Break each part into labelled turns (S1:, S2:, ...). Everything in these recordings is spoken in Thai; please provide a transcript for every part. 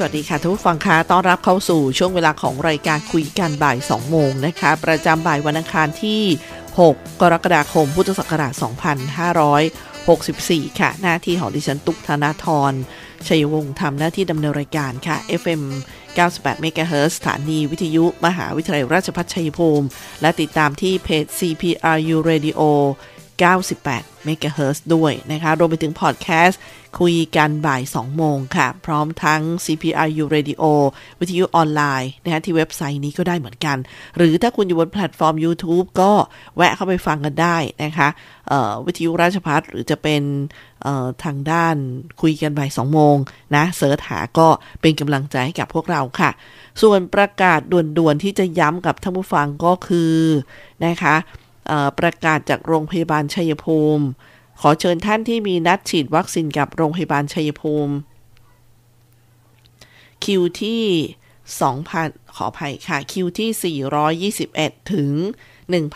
S1: สวัสดีค่ะท่านผู้ฟังคะต้อนรับเข้าสู่ช่วงเวลาของรายการคุยกันบ่าย 2 โมงนะคะ ประจำบ่ายวันอังคารที่ 6 กรกฎาคม พุทธศักราช 2564 ค่ะ หน้าที่ของดิฉันตุกธนาธรชัยวงศ์ทำหน้าที่ดำเนินรายการค่ะ FM 98 MHz สถานีวิทยุ มหาวิทยาลัยราชภัฏชัยภูมิ และติดตามที่เพจ CPRU Radio 98 MHz ด้วยนะคะรวมไปถึงพอดแคสต์คุยกันบ่าย 2 โมงค่ะ พร้อมทั้ง CPRU Radio วิทยุออนไลน์นะคะที่เว็บไซต์นี้ก็ได้เหมือนกัน หรือถ้าคุณอยู่บนแพลตฟอร์ม YouTube ก็แวะเข้าไปฟังกันได้นะคะวิทยุราชภัฏหรือจะเป็นทางด้านคุยกันบ่าย 2 โมงนะ search หาก็เป็นกำลังใจให้กับพวกเราค่ะ ส่วนประกาศด่วนๆที่จะย้ำกับท่านผู้ฟังก็คือนะคะ ประกาศจากโรงพยาบาลชัยภูมิ ขอเชิญท่านที่มีนัดฉีดวัคซีนกับโรงพยาบาลชัยภูมิ คิวที่ 2,000 ขออภัยค่ะ คิวที่ 421 ถึง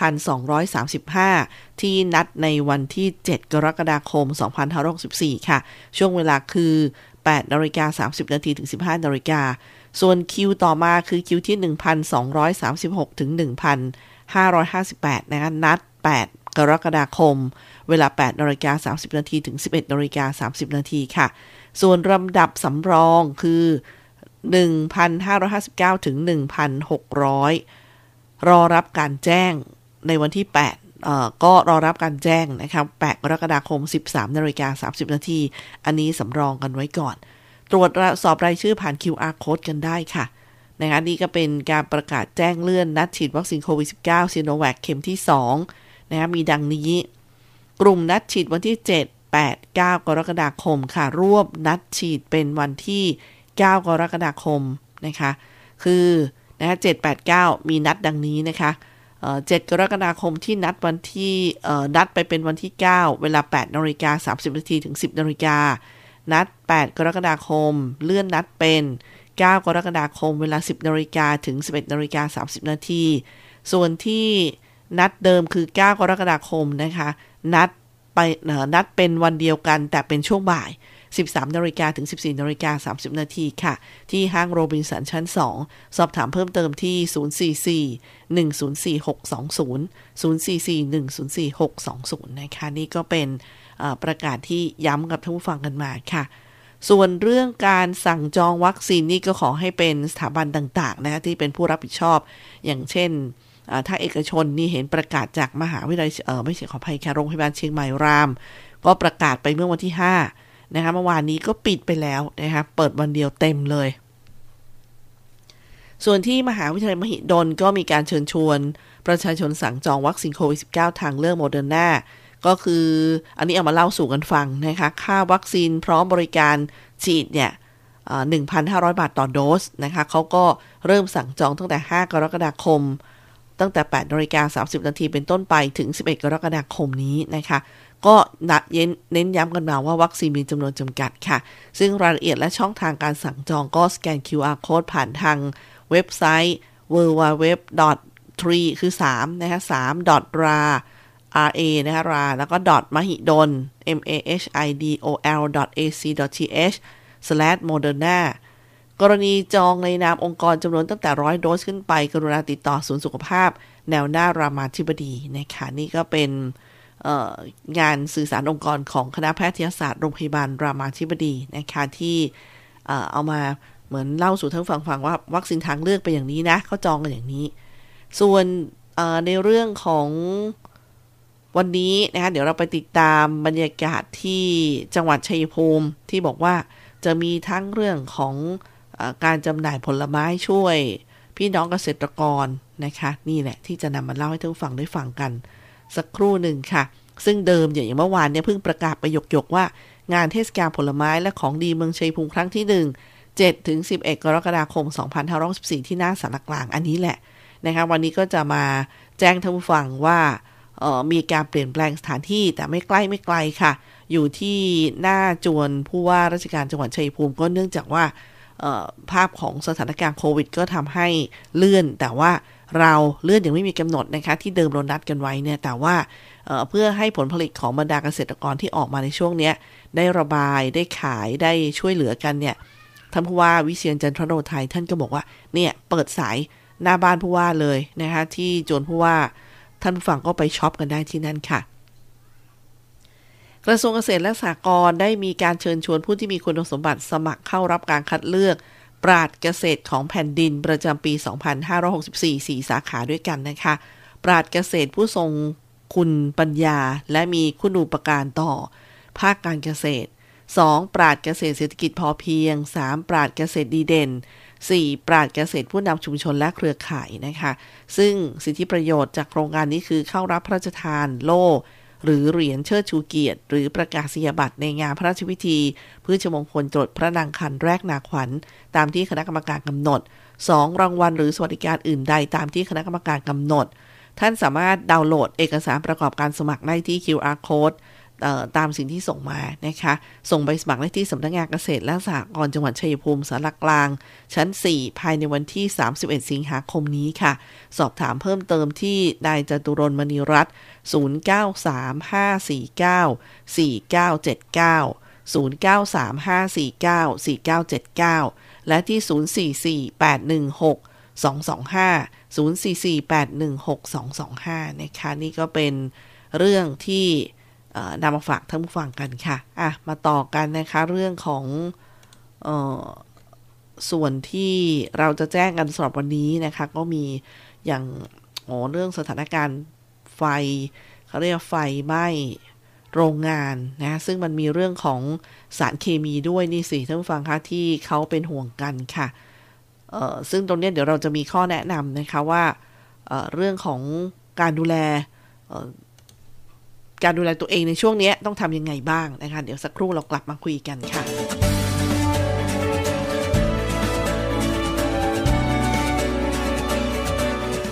S1: 1,235 ที่นัดในวันที่ 7 กรกฎาคม 2564 ค่ะ ช่วงเวลาคือ 8นาฬิกา30นาทีถึง 15นาฬิกาส่วนคิวต่อมาคือคิวที่ 1,236 ถึง 2558 นะคะ นัด 8 กรกฎาคม เวลา8นาฬิกา30 นาที ถึง 11นาฬิกา30 นาทีค่ะ ส่วนลำดับสำรองคือ 1,559 ถึง 1,600 รอรับการแจ้งในวันที่ 8ก็รอรับการแจ้งนะครับ 8 กรกฎาคม 13นาฬิกา30 นาที อันนี้สำรองกันไว้ก่อน ตรวจสอบรายชื่อผ่าน QR code กันได้ค่ะ นะคะนี่ก็เป็นการประกาศแจ้งเลื่อนนัดฉีดวัคซีนโควิด -19 ซีโนแวคเข็มที่2นะคะมีดังนี้ กลุ่มนัดฉีดวันที่ 7 8 9 กรกฎาคมค่ะรวบนัดฉีดเป็นวันที่ 9 กรกฎาคมนะคะ คือนะคะ7 8 9 มีนัดดังนี้นะคะ7กรกฎาคมที่นัดวันที่นัดไปเป็นวันที่ 9 เวลา8นาฬิกา30นาทีถึง 10นาฬิกานัด 8 กรกฎาคม เลื่อนนัดเป็น 9 กรกฎาคมเวลา 10นาฬิกาถึง 11นาฬิกา30 นาที ส่วนที่นัดเดิมคือ 9 กรกฎาคมนะคะ นัดไปนัดเป็นวันเดียวกันแต่เป็นช่วงบ่าย 13นาฬิกาถึง 14นาฬิกา30 นาทีค่ะ ที่ห้างโรบินสันชั้น 2 สอบถามเพิ่มเติมที่ 044 104 620 044 104 620 นะคะ นี่ก็เป็นประกาศที่ย้ำกับท่านผู้ฟังกันมาค่ะ ส่วนเรื่องการสั่งจองวัคซีนนี่ก็ขอให้เป็นสถาบันต่างๆนะคะที่เป็นผู้รับผิดชอบ อย่างเช่น ถ้าเอกชนนี่เห็นประกาศจากมหาวิทยาลัยเออไม่ใช่ขออภัยค่ะโรงพยาบาลเชียงใหม่ราม ก็ประกาศไปเมื่อวันที่ 5 นะคะเมื่อวานนี้ก็ปิดไปแล้วนะคะเปิดวันเดียวเต็มเลย ส่วนที่มหาวิทยาลัยมหิดลก็มีการเชิญชวน ประชาชนสั่งจองวัคซีนโควิด -19 ทางเลือกโมเดอร์นา ก็คืออันนี้เอามาเล่าสู่กันฟังนะคะ ค่าวัคซีนพร้อมบริการฉีดเนี่ย1,500 บาทต่อโดสนะคะเขาก็เริ่มสั่งจองตั้งแต่ 5 กรกฎาคม ตั้งแต่8นาฬิกา30 นาทีเป็นต้นไปถึง 11 กรกฎาคมนี้นะคะ ก็นัดเน้นย้ำกันมาว่าวัคซีนมีจำนวนจำกัดค่ะ ซึ่งรายละเอียดและช่องทางการสั่งจองก็สแกน QR code ผ่านทางเว็บไซต์ www. 3คือ3นะคะ3 ra นะคะราแล้วก็ dot มหิดล m a h i d o l dot a c dot t h slash moderna กรณีจองในนามองค์กรจำนวนตั้งแต่ร้อยโดสขึ้นไป กรุณาติดต่อศูนย์สุขภาพ แนวหน้ารามาธิบดีนะคะนี่ก็เป็นงานสื่อสารองค์กรของคณะแพทยศาสตร์โรงพยาบาลรามาธิบดีนะคะที่เอามาเหมือนเล่าสู่ท่านฟังฟังว่าวัคซีนทางเลือกเป็นอย่างนี้นะเขาจองกันอย่างนี้ ส่วนในเรื่องของ วันนี้นะคะเดี๋ยวเราไปติดตามบรรยากาศที่จังหวัดชัยภูมิที่บอกว่าจะมีทั้งเรื่องของอการจำหน่ายผลไม้ช่วย พี่น้องเกษตรกรนะคะนี่แหละที่จะนำมาเล่าให้ท่านฟังได้ฟังกัน สักครู่หนึ่งค่ะ ซึ่งเดิมอย่างเมื่อวานเนี่ยเพิ่งประกาศไปหยกๆว่างานเทศกาลผลไม้และของดีเมืองชัยภูมิครั้งที่ 1 7ถึง11 กรกฎาคม 2564 ที่หน้าสารกลางอันนี้แหละนะคะวันนี้ก็จะมาแจ้งท่านผู้ฟังว่า มีการเปลี่ยนแปลงสถานที่แต่ไม่ใกล้ไม่ไกลค่ะ อยู่ที่หน้าจวนผู้ว่าราชการจังหวัดชัยภูมิก็เนื่องจากว่าภาพของสถานการณ์โควิด ก็ทำให้เลื่อน แต่ว่าเราเลื่อนยังไม่มีกำหนดนะคะที่เดิมเรานัดกันไว้เนี่ยแต่ว่าเเพื่อให้ผลผลิตของบรรดาเกษตรกรที่ออกมาในช่วงนี้ได้ระบายได้ขายได้ช่วยเหลือกันเนี่ยท่านผู้ว่าวิเชียนจันทรโนไทยท่านก็บอกว่าเนี่ยเปิดสายหน้าบ้านผู้ว่าเลยนะคะที่จวนผู้ว่า ท่านผู้ฟังก็ไปช็อปกันได้ที่นั่นค่ะ กระทรวงเกษตรและสหกรณ์ได้มีการเชิญชวนผู้ที่มีคุณสมบัติสมัครเข้ารับการคัดเลือก ปราดเกษตรของแผ่นดินประจำปี 2564 4 สาขาด้วยกันนะคะ ปราดเกษตรผู้ทรงคุณปัญญา และมีคุณูปการต่อ ภาคการเกษตร 2. ปราดเกษตรเศรษฐกิจพอเพียง 3. ปราดเกษตรดีเด่น 4. ปราดเกษตรผู้นำชุมชนและเครือข่ายนะคะ ซึ่งสิทธิประโยชน์จากโครงการนี้คือเข้ารับพระราชทานโล่หรือเหรียญเชิดชูเกียรติ หรือประกาศนียบัตรในงานพระราชพิธีพืชมงคลตรวจพระนางคันแรกนาขวัญ ตามที่คณะกรรมการกำหนด 2. รางวัลหรือสวัสดิการอื่นใดตามที่คณะกรรมการกำหนด ท่านสามารถดาวน์โหลดเอกสารประกอบการสมัครได้ที่ QR code ตามสิ่งที่ส่งมานะคะ ส่งใบสมัครได้ที่สำนักงานเกษตรและสหกรณ์จังหวัดชัยภูมิสารกลาง ชั้น 4 ภายในวันที่ 31 สิงหาคมนี้ค่ะ สอบถามเพิ่มเติมที่นายจตุรนมณีรัตน์0935494979 0935494979 และที่ 044816 225 044816 225 นะคะ นี่ก็เป็นเรื่องที่ นำมาฝากท่านผู้ฟังกันค่ะ อะ มาต่อกันนะคะ เรื่องของออส่วนที่เราจะแจ้งกันสำหรับวันนี้นะคะ ก็มีอย่างอ๋อเรื่องสถานการณ์ไฟเขาเรียกไฟไหม้โรงงานนะ ซึ่งมันมีเรื่องของสารเคมีด้วยนี่สิท่านผู้ฟังคะที่เขาเป็นห่วงกันค่ะเอ่อซึ่งตรงนี้เดี๋ยวเราจะมีข้อแนะนำนะคะว่าเเรื่องของการดูแล การดูแลตัวเองในช่วงนี้ต้องทำยังไงบ้างนะคะ เดี๋ยวสักครู่เรากลับมาคุยกันค่ะ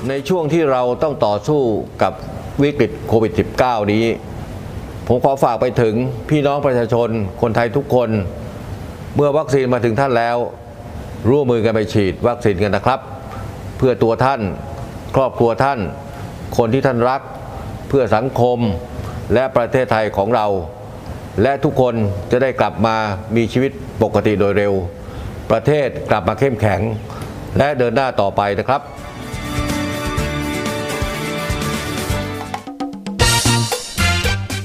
S2: ในช่วงที่เราต้องต่อสู้กับวิกฤตโควิด -19 นี้ ผมขอฝากไปถึงพี่น้องประชาชน คนไทยทุกคน เมื่อวัคซีนมาถึงท่านแล้ว ร่วมมือกันไปฉีดวัคซีนกันนะครับ เพื่อตัวท่าน ครอบครัวท่าน คนที่ท่านรัก เพื่อสังคม และประเทศไทยของเรา และทุกคนจะได้กลับมามีชีวิตปกติโดยเร็ว ประเทศกลับมาเข้มแข็ง และเดินหน้าต่อไปนะครับ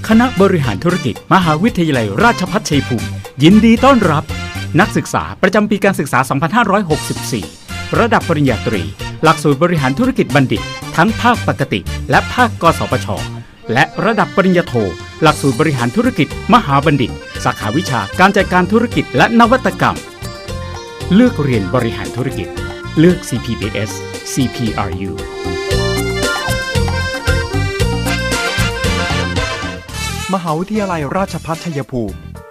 S3: คณะบริหารธุรกิจ มหาวิทยาลัยราชภัฏชัยภูมิ ยินดีต้อนรับ นักศึกษาประจำปีการศึกษา 2564 ระดับปริญญาตรี หลักสูตรบริหารธุรกิจบัณฑิต ทั้งภาคปกติ และภาคกสปช และระดับปริญญาโท หลักสูตรบริหารธุรกิจ มหาบัณฑิต สาขาวิชาการจัดการธุรกิจและนวัตกรรม เลือกเรียนบริหารธุรกิจ เลือก CPBS CPRU
S4: มหาวิทยาลัยราชพัฒชัยภูมิ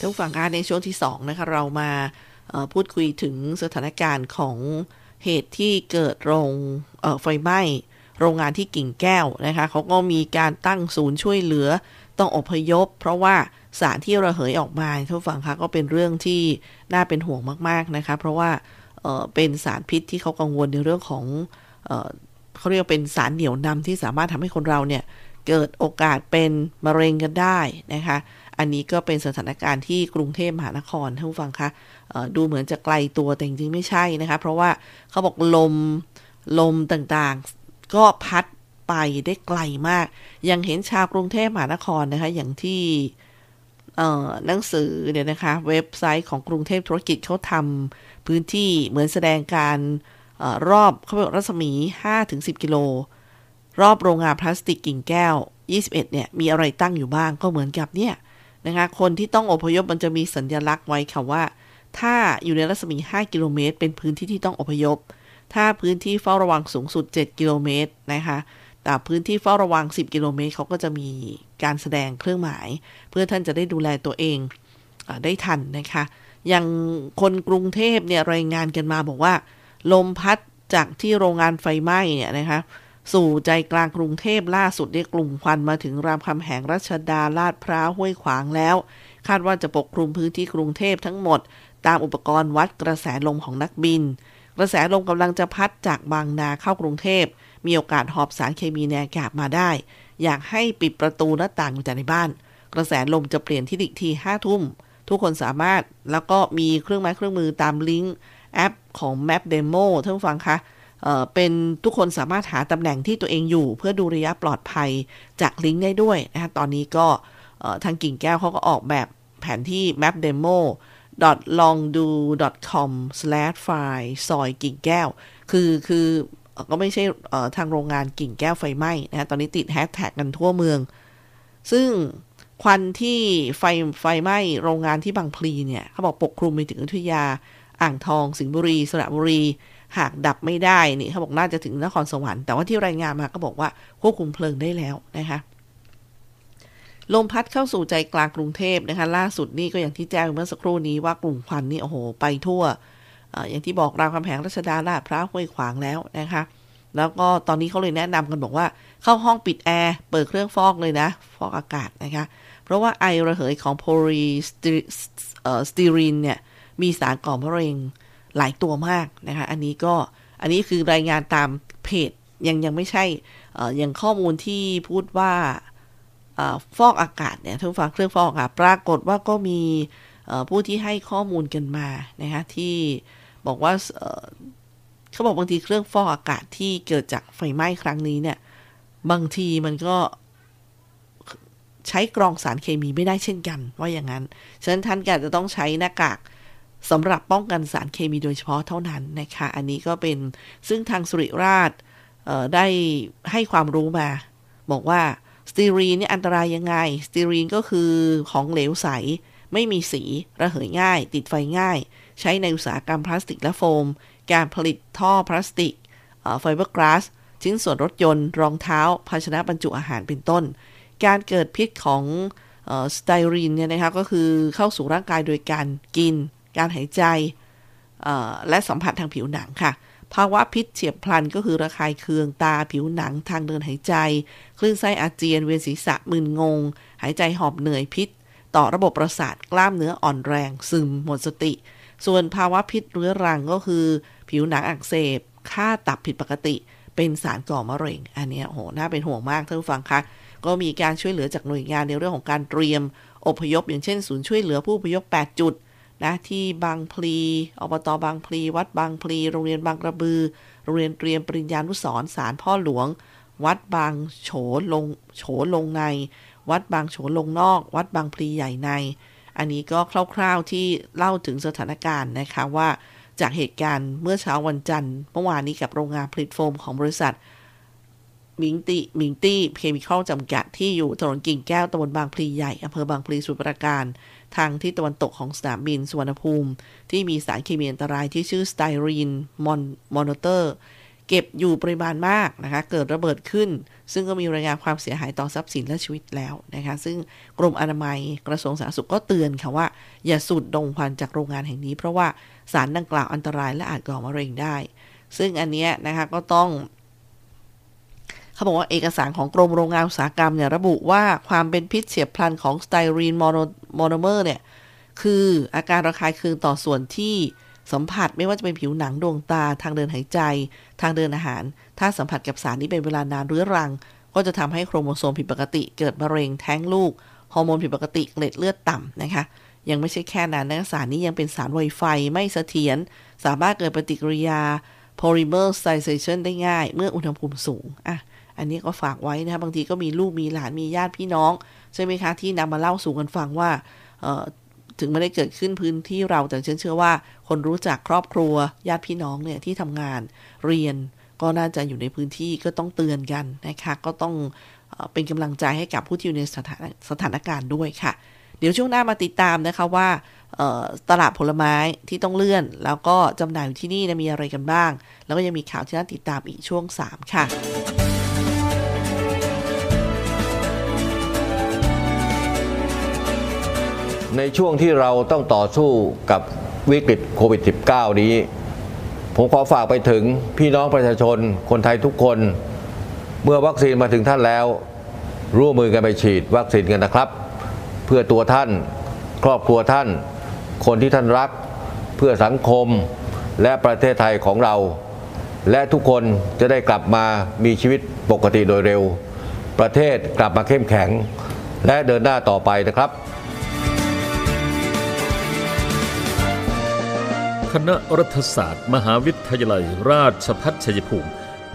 S1: ทุกฝั่งการในช่วงที่2นะคะเรามาพูดคุยถึงสถานการณ์ของเหตุที่เกิดโรงไฟไหม้ โรงงานที่กิ่งแก้วนะคะเขาก็มีการตั้งศูนย์ช่วยเหลือต้องอพยพ เพราะว่าสารที่ระเหยออกมาทุกฝั่งคะก็เป็นเรื่องที่น่าเป็นห่วงมากๆนะคะเพราะว่าเเป็นสารพิษที่เขากังวลในเรื่องของเอเขาเรียกว่าเป็นสารเหนียวนำที่สามารถทำให้คนเราเนี่ยเกิดโอกาสเป็นมะเร็งกันได้นะคะ อันนี้ก็เป็นสถานการณ์ที่กรุงเทพมหานครท่านผู้ฟังคะดูเหมือนจะไกลตัวแต่จริงๆไม่ใช่นะคะ เพราะว่าเขาบอกลมลมต่างๆ ก็พัดไปได้ไกลมาก ยังเห็นชาวกรุงเทพมหานครนะคะ อย่างที่หนังสือเนี่ยนะคะ เว็บไซต์ของกรุงเทพธุรกิจเขาทำพื้นที่เหมือนแสดงการออรอบเขาบอกรัศมี 5-10 กิโล รอบโรงงานพลาสติกกิ่งแก้ว 21 เนี่ย มีอะไรตั้งอยู่บ้างก็เหมือนกับเนี่ย นะคะคนที่ต้องอพยพมันจะมีสัญลักษณ์ไว้ค่ะว่า ถ้าอยู่ในรัศมี 5 กิโลเมตร เป็นพื้นที่ที่ต้องอพยพ ถ้าพื้นที่เฝ้าระวังสูงสุด 7 กิโลเมตรนะคะแต่พื้นที่เฝ้าระวัง 10 กิโลเมตรเขาก็จะมีการแสดงเครื่องหมาย เพื่อท่านจะได้ดูแลตัวเองอได้ทันนะคะอย่างคนกรุงเทพเนี่ยรายงานกันมาบอกว่า ลมพัดจากที่โรงงานไฟไหม้เนี่ยนะคะ สู่ใจกลางกรุงเทพล่าสุดเนี่ยกลุ่มควันมาถึงรามคำแหงรัชดาลาดพร้าวห้วยขวางแล้ว คาดว่าจะปกคลุมพื้นที่กรุงเทพทั้งหมด ตามอุปกรณ์วัดกระแสลมของนักบิน กระแสลมกำลังจะพัดจากบางนาเข้ากรุงเทพ มีโอกาสหอบสารเคมีในอากาศมาได้ อยากให้ปิดประตูหน้าต่างอยู่แต่ในบ้าน กระแสลมจะเปลี่ยนที่ดิกทีห้าทุ่มทุกคนสามารถแล้วก็มีเครื่องไม้เครื่องมือตามลิงก์แอปของ Map Demo ท่านผู้ฟังคะ เป็นทุกคนสามารถหาตำแหน่งที่ตัวเองอยู่ เพื่อดูระยะปลอดภัยจากลิงก์ได้ด้วยนะคะตอนนี้ก็ทางกิ่งแก้วเขาก็ออกแบบแผนที่ map demo longdo.com file ซอยกิ่งแก้ว คือคือก็ไม่ใช่ทางโรงงานกิ่งแก้วไฟไหม้นะตอนนี้ติดแฮชแท็กกันทั่วเมือง ซึ่งควันที่ไฟไฟไหม้โรงงานที่บางพลีเนี่ยเขาบอกปกคลุมไปถึงอยุธยา อ่างทอง สิงห์บุรี สระบุรี หากดับไม่ได้นี่เขาบอกน่าจะถึงนครสวรรค์แต่ว่าที่รายงานมาก็บอกว่าควบคุมเพลิงได้แล้วนะคะลมพัดเข้าสู่ใจกลางกรุงเทพนะคะ ล่าสุดนี่ก็อย่างที่แจ้งเมื่อสักครู่นี้ว่ากลุ่มควันนี่โอ้โหไปทั่วออย่างที่บอกรามคำแหงรัชดาลาดพร้าวห้วยขวางแล้วนะคะ แล้วก็ตอนนี้เขาเลยแนะนำกันบอกว่า เข้าห้องปิดแอร์เปิดเครื่องฟอกเลยนะ ฟอกอากาศนะคะ เพราะว่าไอระเหยของโพลีสตีรีนเนี่ย มีสารก่อมะเร็ง หลายตัวมากนะคะ อันนี้ก็อันนี้คือรายงานตามเพจยังยังไม่ใช่ออย่างข้อมูลที่พูดว่าอฟอกอากาศเนี่ยทุกฟังเครื่องฟอกอากาศปรากฏว่าก็มีผู้ที่ให้ข้อมูลกันมานะคะที่บอกว่าเขาบอกบางทีเครื่องฟอกอากาศที่เกิดจากไฟไหม้ครั้งนี้เนี่ย บางทีมันก็ใช้กรองสารเคมีไม่ได้เช่นกัน ว่าอย่างนั้น ฉะนั้นท่านก็จะต้องใช้หน้ากาก สำหรับป้องกันสารเคมีโดยเฉพาะเท่านั้นนะคะ อันนี้ก็เป็นซึ่งทางสุริราชได้ให้ความรู้มา บอกว่าสตีรีนนี่อันตรายยังไง สตีรีนก็คือของเหลวใส ไม่มีสี ระเหยง่าย ติดไฟง่าย ใช้ในอุตสาหกรรมพลาสติกและโฟม การผลิตท่อพลาสติกไฟเบอร์กลาส ชิ้นส่วนรถยนต์ รองเท้า ภาชนะบรรจุอาหารเป็นต้น การเกิดพิษของสไตรีนเนี่ยนะคะก็คือเข้าสู่ร่างกายโดยการกิน การหายใจและสัมผัสทางผิวหนังค่ะ ภาวะพิษเฉียบพลันก็คือระคายเคืองตาผิวหนังทางเดินหายใจ คลื่นไส้อาเจียนเวียนศีรษะมึนงง หายใจหอบเหนื่อยพิษ ต่อระบบประสาทกล้ามเนื้ออ่อนแรง ซึมหมดสติ ส่วนภาวะพิษเรื้อรังก็คือ ผิวหนังอักเสบ ค่าตับผิดปกติ เป็นสารก่อมะเร็ง อันนี้โหน่าเป็นห่วงมากท่านผู้ฟังคะก็มีการช่วยเหลือจากหน่วยงานในเรื่องของการเตรียม อพยพอย่างเช่น ศูนย์ช่วยเหลือผู้อพยพ 8 จุด นะที่บางพลีอบตบางพลีวัดบางพลีโรงเรียนบางกระบือ โรงเรียนเตรียมปริญญานุสรณ์ศาลพ่อหลวง วัดบางโฉลงโฉลงใน วัดบางโฉลงนอก วัดบางพลีใหญ่ใน อันนี้ก็คร่าวๆที่เล่าถึงสถานการณ์นะคะว่าจากเหตุการณ์เมื่อเช้าวันจันทร์เมื่อวานนี้กับโรงงานผลิตโฟมของบริษัท มิงติมิงตี้เคมีคอลจำกัดที่อยู่ถนนกิ่งแก้วตำบลบางพลีใหญ่อำเภอบางพลีสมุทรปราการทางที่ตะวันตกของสนามบินสุวรรณภูมิ ที่มีสารเคมีอันตรายที่ชื่อสไตรีนมอนมอนเตอร์ เก็บอยู่ปริมาณมากนะคะ เกิดระเบิดขึ้น ซึ่งก็มีรายงานความเสียหายต่อทรัพย์สินและชีวิตแล้วนะคะ ซึ่งกรมอนามัยกระทรวงสาธารณสุขก็เตือนค่ะว่า อย่าสูดดมควันจากโรงงานแห่งนี้ เพราะว่าสารดังกล่าวอันตรายและอาจก่อมะเร็งได้ ซึ่งอันเนี้ยนะคะก็ต้อง เขาบอกว่าเอกสารของกรมโรงงานอุตสาหกรรมเนี่ยระบุว่าความเป็นพิษเฉียบพลันของสไตรีนโมโนเมอร์เนี่ยคืออาการระคายเคืองต่อส่วนที่สัมผัสไม่ว่าจะเป็นผิวหนังดวงตาทางเดินหายใจ ทางเดินอาหาร ถ้าสัมผัสกับสารนี้เป็นเวลานานเรื้อรัง ก็จะทำให้โครโมโซมผิดปกติ เกิดมะเร็งแท้งลูกฮอร์โมนผิดปกติเกล็ดเลือดต่ำนะคะ ยังไม่ใช่แค่นั้นนะสารนี้ยังเป็นสารไวไฟไม่เสถียรสามารถเกิดปฏิกิริยา polymerization ได้ง่าย เมื่ออุณหภูมิสูงอะ อันนี้ก็ฝากไว้นะคะบางทีก็มีลูกมีหลานมีญาติพี่น้องใช่ไหมคะที่นำมาเล่าสู่กันฟังว่าถึงไม่ได้เกิดขึ้นพื้นที่เราแต่ฉันเชื่อว่าคนรู้จักครอบครัวญาติพี่น้องเนี่ยที่ทำงานเรียนก็น่าจะอยู่ในพื้นที่ก็ต้องเตือนกันนะคะก็ต้องเป็นกำลังใจให้กับผู้ที่อยู่ในสถานสถานการณ์ด้วยค่ะ เดี๋ยวช่วงหน้ามาติดตามนะคะว่า ตลาดผลไม้ที่ต้องเลื่อน แล้วก็จำหน่ายอยู่ที่นี่นะมีอะไรกันบ้าง แล้วก็ยังมีข่าวที่น่าติดตามอีกช่วง 3 ค่ะ
S2: ในช่วงที่เราต้องต่อสู้กับวิกฤตโควิด -19 นี้ ผมขอฝากไปถึงพี่น้องประชาชน คนไทยทุกคน เมื่อวัคซีนมาถึงท่านแล้ว ร่วมมือกันไปฉีดวัคซีนกันนะครับ เพื่อตัวท่าน ครอบครัวท่าน คนที่ท่านรักเพื่อสังคมและประเทศไทยของเรา และทุกคนจะได้กลับมามีชีวิตปกติโดยเร็ว ประเทศกลับมาเข้มแข็ง และเดินหน้าต่อไปนะครับ
S5: คณะรัฐศาสตร์ มหาวิทยาลัย ราชภัฏชัยภูมิ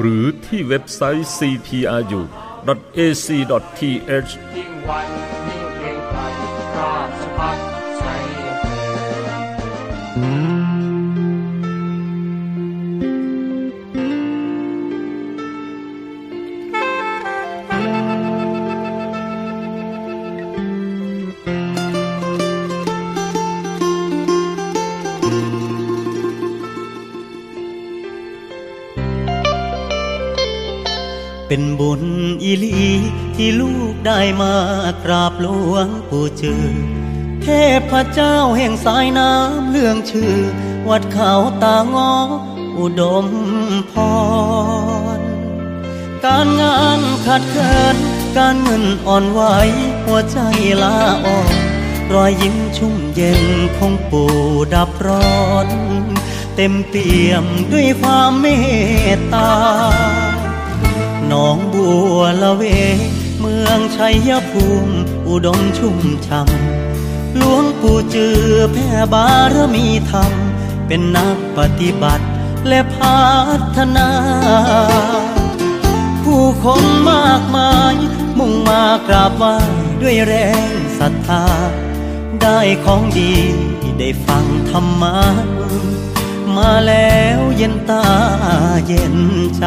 S5: หรือที่เว็บไซต์ cpru.ac.th
S6: ยิ่งวันยิ่งเกรงไก
S7: เป็นบุญอีลี ที่ลูกได้มากราบหลวงปู่จือเทพเจ้าแห่งสายน้ำเรื่องชื่อ วัดเขาตางอ อุดมพร การงานขาดเคินการเงินอ่อนไหวหัวใจลาอ่อนรอยยิ้มชุ่มเย็นของปู่ดับร้อน เต็มเปี่ยมด้วยความเมตตา หนองบัวละเว เมืองชัยภูมิอุดมชุ่มช่ำหลวงปู่จือแผ่บารมีธรรม เป็นนักปฏิบัติและพัฒนา ผู้คนมากมาย มุ่งมากราบไหว้ด้วยแรงศรัทธา ได้ของดีได้ฟังธรรมะมาแล้วเย็นตาเย็นใจ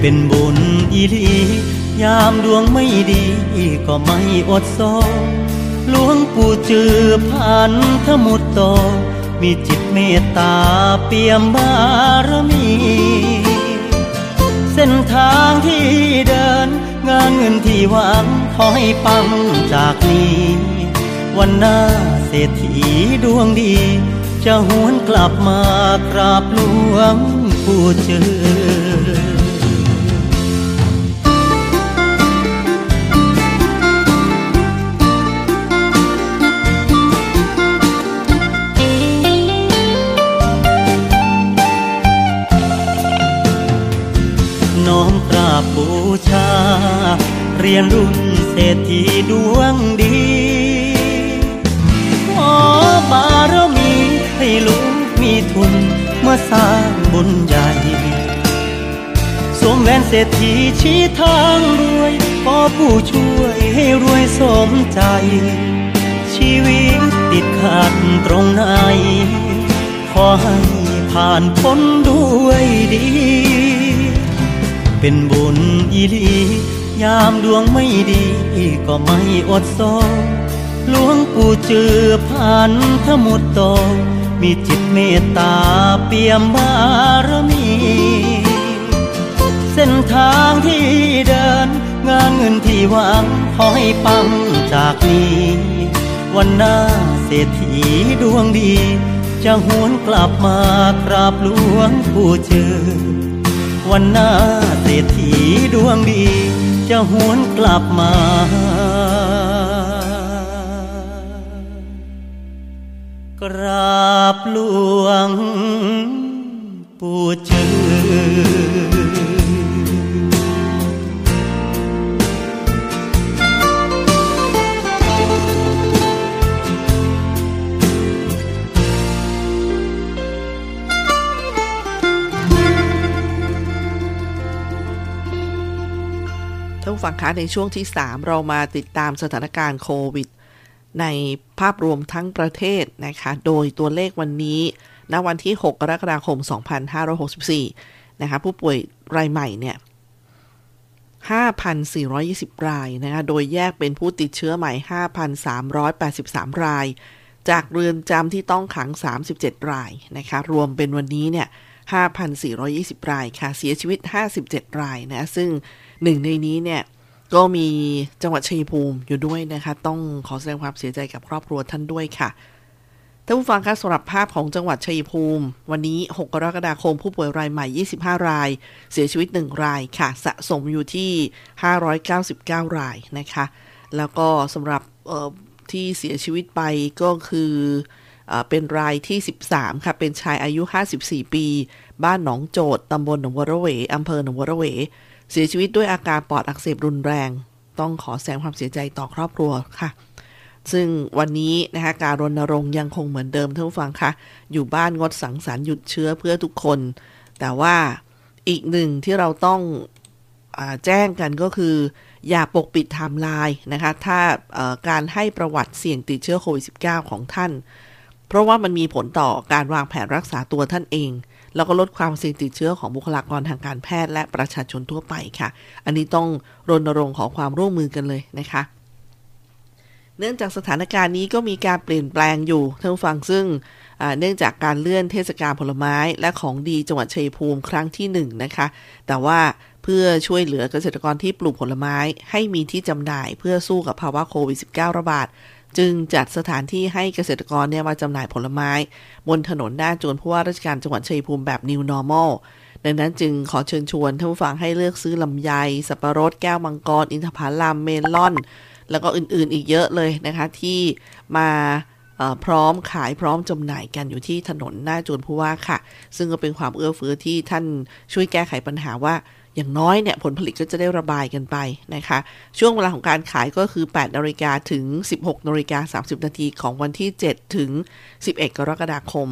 S7: เป็นบุญอีหลียามดวงไม่ดีก็ไม่อดโซหลวงปู่จือผ่านทมุตโต มีจิตเมตตาเปี่ยมบารมี เส้นทางที่เดิน งานเงินที่หวังขอให้ปังจากนี้ วันหน้าเศรษฐีดวงดี จะหวนกลับมากราบหลวงปู่จือ รียนรุ่นเศรษฐีดวงดีขอบารมีให้ลูกมีทุนเมาสร้างบุญใหญ่สวมแหวนเศรษฐีชี้ทางรวยขอผู้ช่วยให้รวยสมใจ ชีวิตติดขัดตรงไหน ขอให้ผ่านพ้นด้วยดี เป็นบุญอีลี ยามดวงไม่ดีก็ไม่อดโซหลวงปู่จือผ่านทมุตโต มีจิตเมตตาเปี่ยมบารมี เส้นทางที่เดิน งานเงินที่หวังขอให้ปังจากนี้ วันหน้าเศรษฐีดวงดี จะหวนกลับมากราบหลวงปู่จือวันหน้าเศรษฐีดวงดี จะหวนกลับมากราบลู
S1: ฟังคะในช่วงที่ 3 เรามาติดตามสถานการณ์โควิด ในภาพรวมทั้งประเทศนะคะ โดยตัวเลขวันนี้ ณ วันที่ 6 กรกฎาคม 2564 นะคะ ผู้ป่วยรายใหม่เนี่ย 5,420 รายนะคะ โดยแยกเป็นผู้ติดเชื้อใหม่ 5,383 ราย จากเรือนจำที่ต้องขัง 37 รายนะคะ รวมเป็นวันนี้เนี่ย5,420 รายค่ะ เสียชีวิต 57 รายนะ ซึ่งหนึ่งในนี้เนี่ย ก็มีจังหวัดชัยภูมิอยู่ด้วยนะคะ ต้องขอแสดงความเสียใจกับครอบครัวท่านด้วยค่ะท่านผู้ฟังคะสำหรับภาพของจังหวัดชัยภูมิ วันนี้ 6 กรกฎาคมผู้ป่วยรายใหม่ 25 ราย เสียชีวิต 1 รายค่ะ สะสมอยู่ที่ 599 รายนะคะ แล้วก็สำหรับที่เสียชีวิตไปก็คือเออเป็นรายที่ 13 ค่ะ เป็นชายอายุ 54 ปี บ้านหนองโจดตำบลหนองบัวระเหวอำเภอหนองบัวระเหว เสียชีวิตด้วยอาการปอดอักเสบรุนแรง ต้องขอแสดงความเสียใจต่อครอบครัวค่ะ ซึ่งวันนี้นะคะการรณรงค์ยังคงเหมือนเดิมท่านผู้ฟังคะอยู่บ้านงดสังสรรค์หยุดเชื้อเพื่อทุกคน แต่ว่าอีกหนึ่งที่เราต้องอแจ้งกันก็คือ อย่าปกปิดไทม์ไลน์นะคะถ้าการให้ประวัติเสี่ยงติดเชื้อโควิด -19 ของท่าน เพราะว่ามันมีผลต่อการวางแผนรักษาตัวท่านเอง แล้วก็ลดความเสี่ยงติดเชื้อของบุคลากรทางการแพทย์และประชาชนทั่วไปค่ะ อันนี้ต้องรณรงค์ขอความร่วมมือกันเลยนะคะเนื่องจากสถานการณ์นี้ก็มีการเปลี่ยนแปลงอยู่ท่านผู้ฟังซึ่งเนื่องจากการเลื่อนเทศกาลผลไม้และของดีจังหวัดชัยภูมิครั้งที่หนึ่งนะคะ แต่ว่าเพื่อช่วยเหลือเกษตรกรที่ปลูกผลไม้ให้มีที่จำหน่ายเพื่อสู้กับภาวะโควิด -19 ระบาด จึงจัดสถานที่ให้เกษตรกรเนี่ยมาจำหน่ายผลไม้ บนถนนหน้าจวนผู้ว่าราชการจังหวัดชัยภูมิแบบ New Normal ดังนั้นจึงขอเชิญชวนท่านผู้ฟังให้เลือกซื้อลำไย สับปะรด แก้วมังกร อินทผลัม เมลอน แล้วก็อื่นๆอีกเยอะเลยนะคะ ที่มาพร้อมขายพร้อมจำหน่ายกันอยู่ที่ถนนหน้าจวนผู้ว่าค่ะ ซึ่งก็เป็นความเอื้อเฟื้อที่ท่านช่วยแก้ไขปัญหาว่า อย่างน้อยเนี่ยผลผลิตก็จะได้ระบายกันไปนะคะ ช่วงเวลาของการขายก็คือ 8นาฬิกาถึง 16นาฬิกา30 นาทีของวันที่ 7 ถึง 11 กรกฎาคม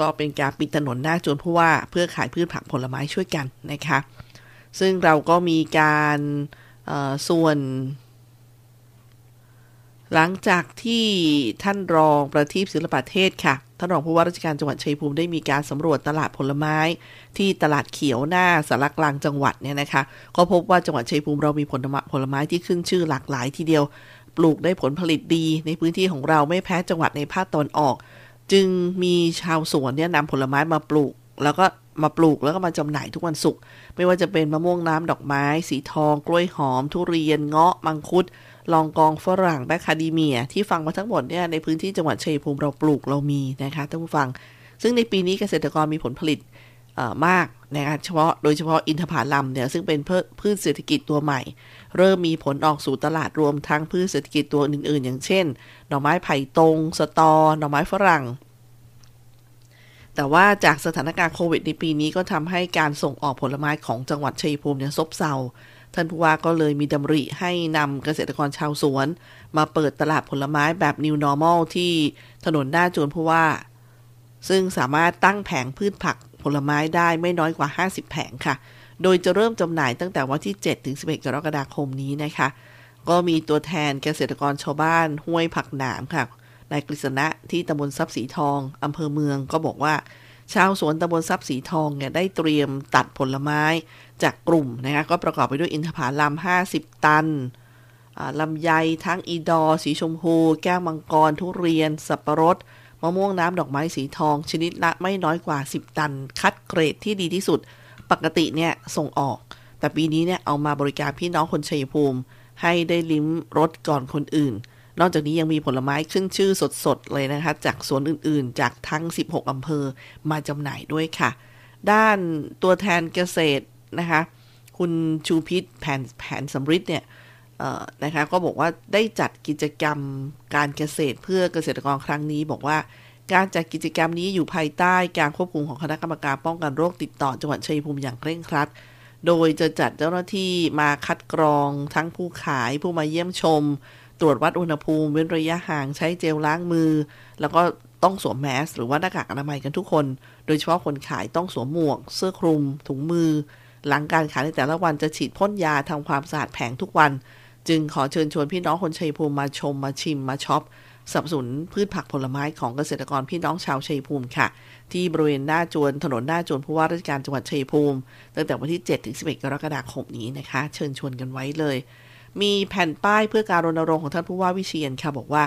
S1: ก็เป็นการปิดถนนหน้าจวนผู้ว่าเพื่อขายพืชผักผลไม้ช่วยกันนะคะ ซึ่งเราก็มีการส่วน หลังจากที่ท่านรองประทีปศิลปะเทศค่ะท่านรองผู้ว่าราชการจังหวัดชัยภูมิได้มีการสำรวจตลาดผลไม้ ที่ตลาดเขียวหน้าสารกลางจังหวัดเนี่ยนะคะ ก็พบว่าจังหวัดชัยภูมิเรามีผลม้ผลไม้ที่ขึ้นชื่อหลากหลายทีเดียว ปลูกได้ผลผลิตดีในพื้นที่ของเราไม่แพ้จังหวัดในภาคตะวันออก จึงมีชาวสวนเนี่ยนำผลไม้มาปลูก แล้วก็มาปลูกแล้วก็มาจำหน่ายทุกวันศุกร์ไม่ว่าจะเป็นมะม่วงน้ำดอกไม้ สีทอง กล้วยหอม ทุเรียนเงาะมังคุด ลองกองฝรั่งแบคคาดีเมีย ที่ฟังมาทั้งหมดเนี่ยในพื้นที่จังหวัดชัยภูมิเราปลูกเรามีนะคะท่านผู้ฟัง ซึ่งในปีนี้เกษตรกรมีผลผลิตมากนะคะเฉพาะโดยเฉพาะอินทผลัมเนี่ยซึ่งเป็นพืชพืชเศรษฐกิจตัวใหม่ เริ่มมีผลออกสู่ตลาดรวมทั้งพืชเศรษฐกิจตัวอื่นๆ อย่างเช่น หน่อไม้ไผ่ตรงสตอ หน่อไม้ฝรั่ง แต่ว่าจากสถานการณ์โควิดในปีนี้ก็ทำให้การส่งออกผลไม้ของจังหวัดชัยภูมิเนี่ยซบเซา ท่านผู้ว่าก็เลยมีดำริให้นำเกษตรกรชาวสวน มาเปิดตลาดผลไม้แบบ New Normal ที่ถนนหน้าจวนผู้ว่า ซึ่งสามารถตั้งแผงพืชผักผลไม้ได้ไม่น้อยกว่า 50 แผงค่ะ โดยจะเริ่มจำหน่ายตั้งแต่วันที่ 7 ถึง 11 กรกฎาคมนี้นะคะ ก็มีตัวแทนเกษตรกรชาวบ้านห้วยผักหนามค่ะนายกฤษณะที่ตำบลทรัพย์สีทองอำเภอเมืองก็บอกว่า ชาวสวนตำบลทรัพย์สีทองเนี่ยได้เตรียมตัดผลไม้ จากกลุ่มนะคะก็ประกอบไปด้วยอินทผลัม 50 ตันลำไยทั้งอีดอ สีชมพู แก้วมังกร ทุเรียน สับปะรด มะม่วงน้ำดอกไม้สีทอง ชนิดละไม่น้อยกว่า 10 ตัน คัดเกรดที่ดีที่สุด ปกติเนี่ยส่งออก แต่ปีนี้เนี่ยเอามาบริการพี่น้องคนชัยภูมิ ให้ได้ลิ้มรสก่อนคนอื่น นอกจากนี้ยังมีผลไม้ขึ้นชื่อสดๆ เลยนะคะ จากสวนอื่นๆ จากทั้ง 16 อำเภอมาจำหน่ายด้วยค่ะ ด้านตัวแทนเกษตร นะคะ คุณชูพิษแผนแผนสำริดเนี่ยนะคะก็บอกว่าได้จัดกิจกรรมการเกษตรเพื่อเกษตรกรครั้งนี้ บอกว่าการจัดกิจกรรมนี้อยู่ภายใต้การควบคุมของคณะกรรมการป้องกันโรคติดต่อจังหวัดชัยภูมิอย่างเคร่งครัด โดยจะจัดเจ้าหน้าที่มาคัดกรองทั้งผู้ขายผู้มาเยี่ยมชม ตรวจวัดอุณหภูมิ เว้นระยะห่างใช้เจลล้างมือ แล้วก็ต้องสวมแมสหรือว่าหน้ากากอนามัยกันทุกคน โดยเฉพาะคนขายต้องสวมหมวก เสื้อคลุม ถุงมือ หลังการขายในแต่ละวันจะฉีดพ่นยาทำความสะอาดแผงทุกวัน จึงขอเชิญชวนพี่น้องคนชัยภูมิมาชมมาชิมมาช็อปสับสนพืชผักผลไม้ของเกษตรกรพี่น้องชาวชัยภูมิค่ะ ที่บริเวณหน้าจวนถนนหน้าจวนผู้ว่าราชการจังหวัดชัยภูมิ ตั้งแต่วันที่ 7 ถึง 11 กรกฎาคมนี้นะคะ เชิญชวนกันไว้เลย มีแผ่นป้ายเพื่อการรณรงค์ของท่านผู้ว่าวิเชียนค่ะ บอกว่า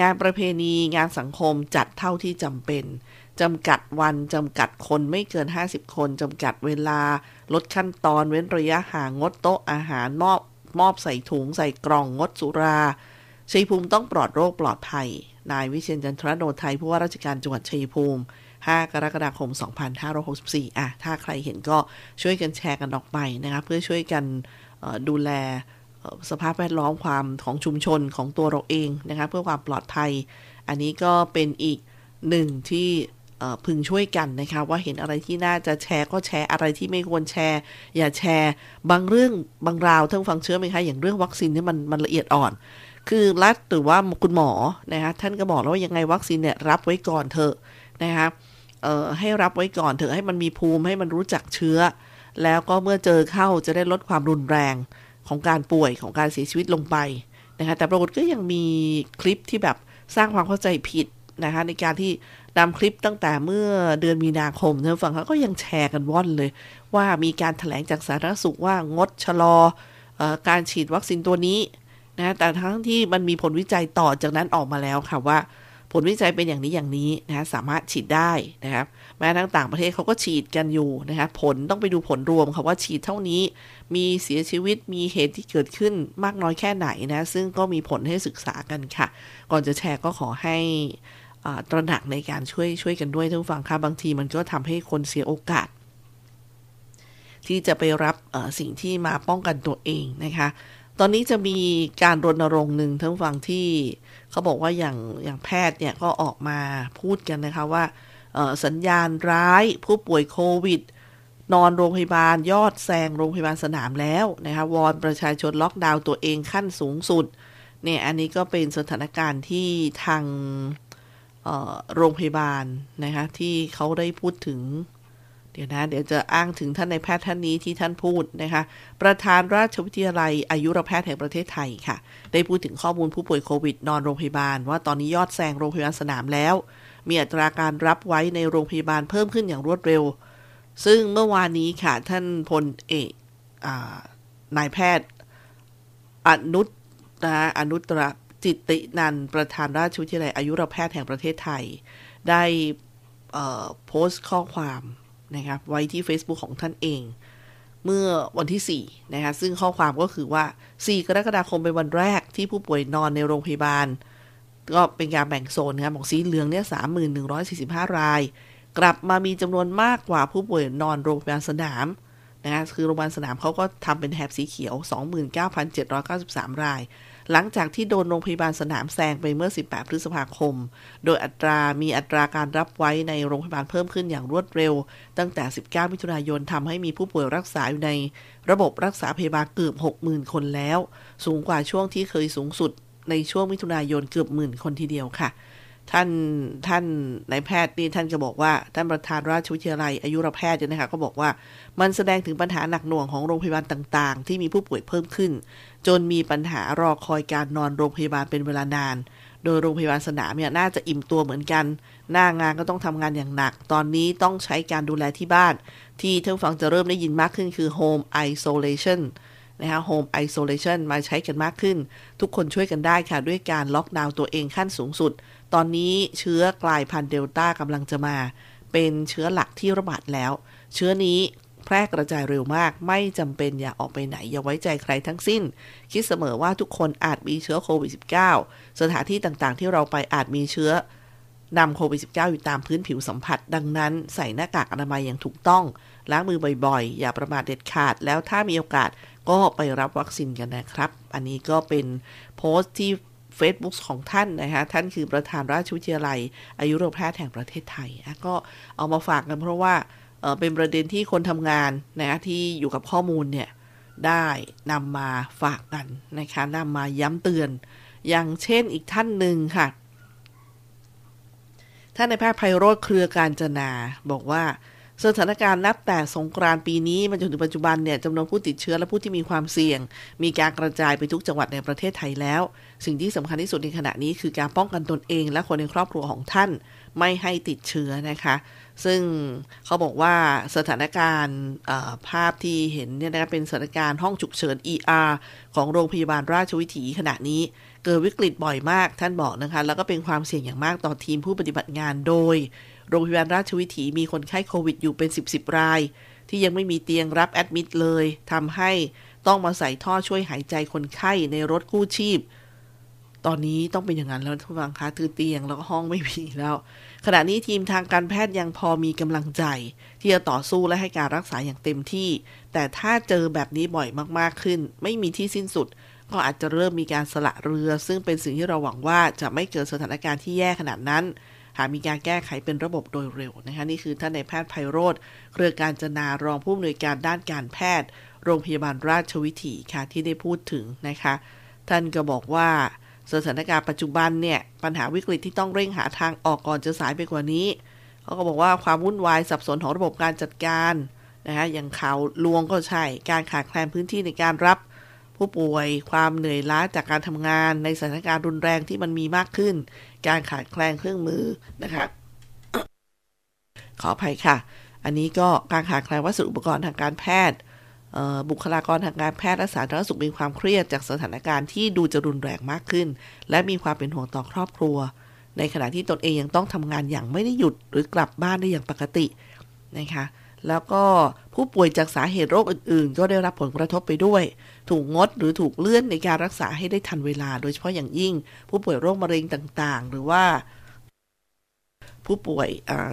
S1: งานประเพณีงานสังคมจัดเท่าที่จำเป็นจำกัดวันจำกัดคนไม่เกิน 50 คนจำกัดเวลา ลดขั้นตอนเว้นระยะห่างงดโต๊ะอาหารมอบมอบใส่ถุงใส่กล่องงดสุราชัยภูมิต้องปลอดโรคปลอดภัย นายวิเชียนจันทรโนไทยผู้ว่าราชการจังหวัดชัยภูมิ 5 กรกฎาคม 2564 อะ ถ้าใครเห็นก็ช่วยกันแชร์กันออกไปนะคะเพื่อช่วยกันดูแลสภาพแวดล้อมความของชุมชนของตัวเราเองนะคะเพื่อความปลอดภัย อันนี้ก็เป็นอีกหนึ่งที่ พึงช่วยกันนะคะ ว่าเห็นอะไรที่น่าจะแชร์ก็แชร์อะไรที่ไม่ควรแชร์ อย่าแชร์ บางเรื่องบางราวท่านฟังเชื่อไหมคะอย่างเรื่องวัคซีนนี่มันมันละเอียดอ่อน คือรัฐหรือว่าคุณหมอนะคะท่านก็บอกแล้วว่ายังไงวัคซีนเนี่ยรับไว้ก่อนเถอะนะคะให้รับไว้ก่อนเถอะให้มันมีภูมิให้มันรู้จักเชื้อ แล้วก็เมื่อเจอเข้าจะได้ลดความรุนแรงของการป่วยของการเสียชีวิตลงไปนะคะแต่ปรากฏก็ยังมีคลิปที่แบบสร้างความเข้าใจผิดนะคะในการที่ นำคลิปตั้งแต่เมื่อเดือนมีนาคมท่านฟังเขาก็ยังแชร์กันว่อนเลย ว่ามีการถแถลงจากสาธารณสุขว่างดชะลอออการฉีดวัคซีนตัวนี้นะแต่ทั้งที่มันมีผลวิจัยต่อจากนั้นออกมาแล้วค่ะว่า ผลวิจัยเป็นอย่างนี้อย่างนี้นะสามารถฉีดได้นะครับแม้ทั้งต่างประเทศเขาก็ฉีดกันอยู่นะคะผลต้องไปดูผลรวมค่ะว่าฉีดเท่านี้ มีเสียชีวิตมีเหตุที่เกิดขึ้นมากน้อยแค่ไหนนะ ซึ่งก็มีผลให้ศึกษากันค่ะ ก่อนจะแชร์ก็ขอให้ ตระหนักในการช่วยช่วยกันด้วยท่านฟังค่ะบางทีมันก็ทำให้คนเสียโอกาส ที่จะไปรับสิ่งที่มาป้องกันตัวเองนะคะ ตอนนี้จะมีการรณรงค์หนึ่งทั้งฝั่งที่เขาบอกว่าอย่างอย่างแพทย์เนี่ยก็ออกมาพูดกันนะคะว่าสัญญาณร้ายผู้ป่วยโควิด นอนโรงพยาบาลยอดแซงโรงพยาบาลสนามแล้วนะคะวอนประชาชนล็อกดาวน์ตัวเองขั้นสูงสุดเนี่ยอันนี้ก็เป็นสถานการณ์ที่ทาง โรงพยาบาลนะคะที่เขาได้พูดถึง เดี๋ยวนะ เดี๋ยวจะอ้างถึงท่านในแพทย์ท่านนี้ที่ท่านพูดนะคะประธานราชวิทยาลัยอายุรแพทย์แห่งประเทศไทยค่ะ ได้พูดถึงข้อมูลผู้ป่วยโควิด นอนโรงพยาบาล ว่าตอนนี้ยอดแซงโรงพยาบาลสนามแล้ว มีอัตราการรับไว้ในโรงพยาบาลเพิ่มขึ้นอย่างรวดเร็ว ซึ่งเมื่อวานนี้ค่ะท่านพลเอกนายแพทย์อนุตนะอนุตร จิตตินันประธานราชวิทยาลัยอายุรแพทย์แห่งประเทศไทย ได้โพสต์ข้อความนะครับไว้ที่ Facebook ของท่านเอง เมื่อวันที่ 4 นะคะซึ่งข้อความก็คือว่า 4 กรกฎาคมเป็นวันแรกที่ผู้ป่วยนอนในโรงพยาบาล ก็เป็นการแบ่งโซนนะครับบอกสีเหลืองเนี่ย31,145ราย กลับมามีจำนวนมากกว่าผู้ป่วยนอนโรงพยาบาลสนามนะค,คือโรงพยาบาลสนามเขาก็ทำเป็นแถบสีเขียว 29,793 ราย หลังจากที่โดนโรงพยาบาลสนามแซงไปเมื่อ 18 พฤษภาคม โดยอัตรามีอัตราการรับไว้ในโรงพยาบาลเพิ่มขึ้นอย่างรวดเร็ว ตั้งแต่ 19 มิถุนายนทำให้มีผู้ป่วยรักษาอยู่ใน ระบบรักษาพยาบาลเกือบ 60,000 คนแล้ว สูงกว่าช่วงที่เคยสูงสุดในช่วงมิถุนายนเกือบหมื่นคนทีเดียวค่ะ ท่านท่านนายแพทย์นี่ท่านก็บอกว่า ท่านประธานราชวิทยาลัยอายุรแพทย์เนี่ยนะคะก็บอกว่ามันแสดงถึงปัญหาหนักหน่วงของโรงพยาบาลต่าง ๆ ที่มีผู้ป่วยเพิ่มขึ้น จนมีปัญหารอคอยการนอนโรงพยาบาลเป็นเวลานาน โดยโรงพยาบาลสนามเนี่ยน่าจะอิ่มตัวเหมือนกัน หน้างานก็ต้องทำงานอย่างหนัก ตอนนี้ต้องใช้การดูแลที่บ้าน ที่ท่านฟังจะเริ่มได้ยินมากขึ้นคือ home isolation นะคะ home isolation มาใช้กันมากขึ้น ทุกคนช่วยกันได้ค่ะ ด้วยการล็อกดาวน์ตัวเองขั้นสูงสุด ตอนนี้เชื้อกลายพันธุ์เดลต้ากำลังจะมา เป็นเชื้อหลักที่ระบาดแล้ว เชื้อนี้แพร่กระจายเร็วมาก ไม่จำเป็นอย่าออกไปไหน อย่าไว้ใจใครทั้งสิ้น คิดเสมอว่าทุกคนอาจมีเชื้อโควิด -19 สถานที่ต่างๆ ที่เราไปอาจมีเชื้อนำโควิด -19 อยู่ตามพื้นผิวสัมผัส ดังนั้นใส่หน้ากากอนามัยอย่างถูกต้อง ล้างมือบ่อยๆ อย่าประมาทเด็ดขาด แล้วถ้ามีโอกาสก็ไปรับวัคซีนกันนะครับ อันนี้ก็เป็นโพสต์ที่ Facebook ของท่านนะคะท่านคือประธานราชวิทยาลัย อายุรแพทย์แห่งประเทศไทย ก็เอามาฝากกันเพราะว่าเเป็นประเด็นที่คนทำงานนะที่อยู่กับข้อมูลเนี่ยได้นำมาฝากกันนะคะนำมาย้ำเตือน อย่างเช่นอีกท่านหนึ่งค่ะ ท่านในแพทย์ไพโรธเครือการจนาบอกว่า สถานการณ์นับแต่สงกรานต์ปีนี้มาจนถึงปัจจุบันเนี่ยจำนวนผู้ติดเชื้อและผู้ที่มีความเสี่ยง มีการกระจายไปทุกจังหวัดในประเทศไทยแล้ว สิ่งที่สำคัญที่สุดในขณะนี้คือการป้องกันตนเองและคนในครอบครัวของท่านไม่ให้ติดเชื้อนะคะ ซึ่งเขาบอกว่าสถานการณ์ภาพที่เห็นเนี่ยนะเป็นสถานการณ์ห้องฉุกเฉิน ER ของโรงพยาบาลราชวิถีขณะนี้ เกิดวิกฤตบ่อยมากท่านบอกนะคะ แล้วก็เป็นความเสี่ยงอย่างมากต่อทีมผู้ปฏิบัติงานโดย โรงพยาบาลราชวิถีมีคนไข้โควิดอยู่เป็น 10บสราย ที่ยังไม่มีเตียงรับแอดมิดเลยทำให้ต้องมาใส่ท่อช่วยหายใจคนไข้ในรถกู้ชีพ ตอนนี้ต้องเป็นอย่างนั้นแล้วทุกฟังคะคือเตียงแล้วก็ห้องไม่มีแล้ว ขณะนี้ทีมทางการแพทย์ยังพอมีกำลังใจ ที่จะต่อสู้และให้การรักษาอย่างเต็มที่ แต่ถ้าเจอแบบนี้บ่อยมากๆขึ้น ไม่มีที่สิ้นสุดก็อาจจะเริ่มมีการสละเรือ ซึ่งเป็นสิ่งที่เราหวังว่าจะไม่เกิดสถานการณ์ที่แย่ขนาดนั้น หากมีการแก้ไขเป็นระบบโดยเร็วนะคะนี่คือท่านในแพทย์ไพโรธเครือการจนารองผู้อำนวยการด้านการแพทย์ โรงพยาบาลราชวิถีค่ะที่ได้พูดถึงนะคะ ท่านก็บอกว่าสถานการณ์ปัจจุบันเนี่ยปัญหาวิกฤตที่ต้องเร่งหาทางออกก่อนจะสายไปกว่านี้เขาก็บอกว่าความวุ่นวายสับสนของระบบการจัดการนะคะอย่างข่าวลวงก็ใช่ การขาดแคลนพื้นที่ในการรับผู้ป่วยความเหนื่อยล้าจากการทำงานในสถานการณ์รุนแรงที่มันมีมากขึ้น การขาดแคลนเครื่องมือนะคะขออภัยค่ะ อันนี้ก็การขาดแคลนวัสดุอุปกรณ์ทางการแพทย์บุคลากรทางการแพทย์และสาธารณสุขมีความเครียดจากสถานการณ์ที่ดูจะรุนแรงมากขึ้น และมีความเป็นห่วงต่อครอบครัว ในขณะที่ตนเองยังต้องทำงานอย่างไม่ได้หยุดหรือกลับบ้านได้อย่างปกตินะคะ แล้วก็ผู้ป่วยจากสาเหตุโรคอื่น ๆ ก็ได้รับผลกระทบไปด้วย ถูกงดหรือถูกเลื่อนในการรักษาให้ได้ทันเวลา โดยเฉพาะอย่างยิ่ง ผู้ป่วยโรคมะเร็งต่างๆ หรือว่า ผู้ป่วย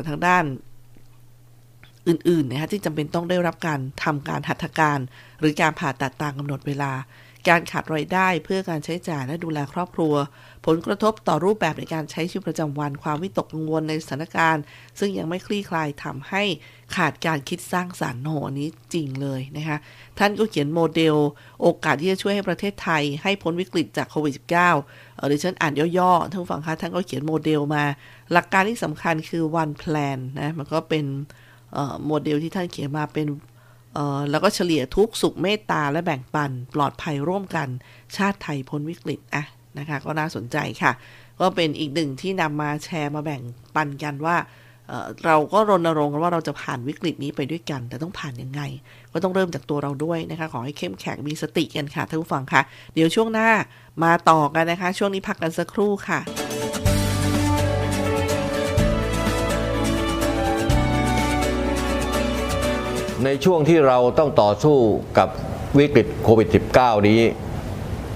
S1: ทางด้านอื่นๆนะคะที่จำเป็นต้องได้รับการทำการหัตถการ หรือการผ่าตัดตามกำหนดเวลา การขาดรายได้เพื่อการใช้จ่ายและดูแลครอบครัว ผลกระทบต่อรูปแบบในการใช้ชีวิตประจำวัน ความวิตกกังวลในสถานการณ์ ซึ่งยังไม่คลี่คลายทำให้ขาดการคิดสร้างสรรค์โหนนี้จริงเลยนะคะท่านก็เขียนโมเดล โอกาสที่จะช่วยให้ประเทศไทย ให้พ้นวิกฤตจากโควิด -19 เออดิฉันอ่านย่อๆท่านฟังคะท่านก็เขียนโมเดลมา หลักการที่สำคัญคือ one plan นะมันก็เป็นโมเดลที่ท่านเขียนมาเป็นแล้วก็เฉลี่ยทุกสุขเมตตาและแบ่งปัน ปลอดภัยร่วมกัน ชาติไทยพ้นวิกฤตอะ นะคะ ก็น่าสนใจค่ะ ก็เป็นอีกหนึ่งที่นำมาแชร์มาแบ่งปันกันว่าเราก็รณรงค์กันว่าเราจะผ่านวิกฤตนี้ไปด้วยกัน แต่ต้องผ่านยังไง ก็ต้องเริ่มจากตัวเราด้วยนะคะ ขอให้เข้มแข็งมีสติกันค่ะท่านผู้ฟังค่ะ เดี๋ยวช่วงหน้ามาต่อกันนะคะ ช่วงนี้พักกันสักครู่ค่ะ
S2: ในช่วงที่เราต้องต่อสู้กับวิกฤตโควิด -19 นี้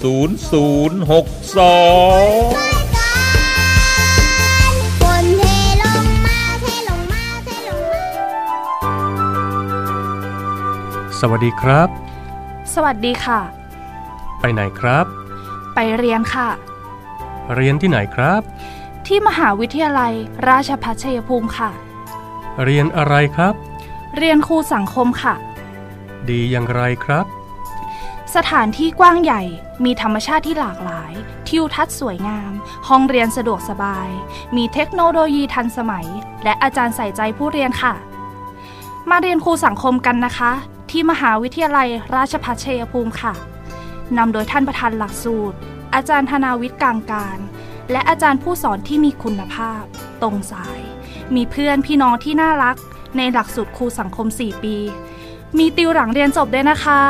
S5: 0062
S8: ฝนเทลงมาเทลงมาเทลงมา
S9: สวัสดีครับ
S10: สวัสดีค่ะ
S9: ไปไหนครับ
S10: ไปเรียนค่ะ
S9: เรียนที่ไหนครับ
S10: ที่มหาวิทยาลัยราชภัฏชัยภูมิค่ะ
S9: เรียนอะไรครับ
S10: เรียนครูสังคมค่ะ
S9: ดีอย่างไรครับ
S10: สถานที่กว้างใหญ่ มีธรรมชาติที่หลากหลาย ทิวทัศน์สวยงาม ห้องเรียนสะดวกสบาย มีเทคโนโลยีทันสมัย และอาจารย์ใส่ใจผู้เรียนค่ะ มาเรียนครูสังคมกันนะคะ ที่มหาวิทยาลัยราชภัฏชัยภูมิค่ะนำโดยท่านประธานหลักสูตร อาจารย์ธนาวิทย์กลางการ และอาจารย์ผู้สอนที่มีคุณภาพ ตรงสาย มีเพื่อนพี่น้องที่น่ารัก ในหลักสูตรครูสังคม 4 ปี มีติวหลังเรียนจบด้วยนะคะ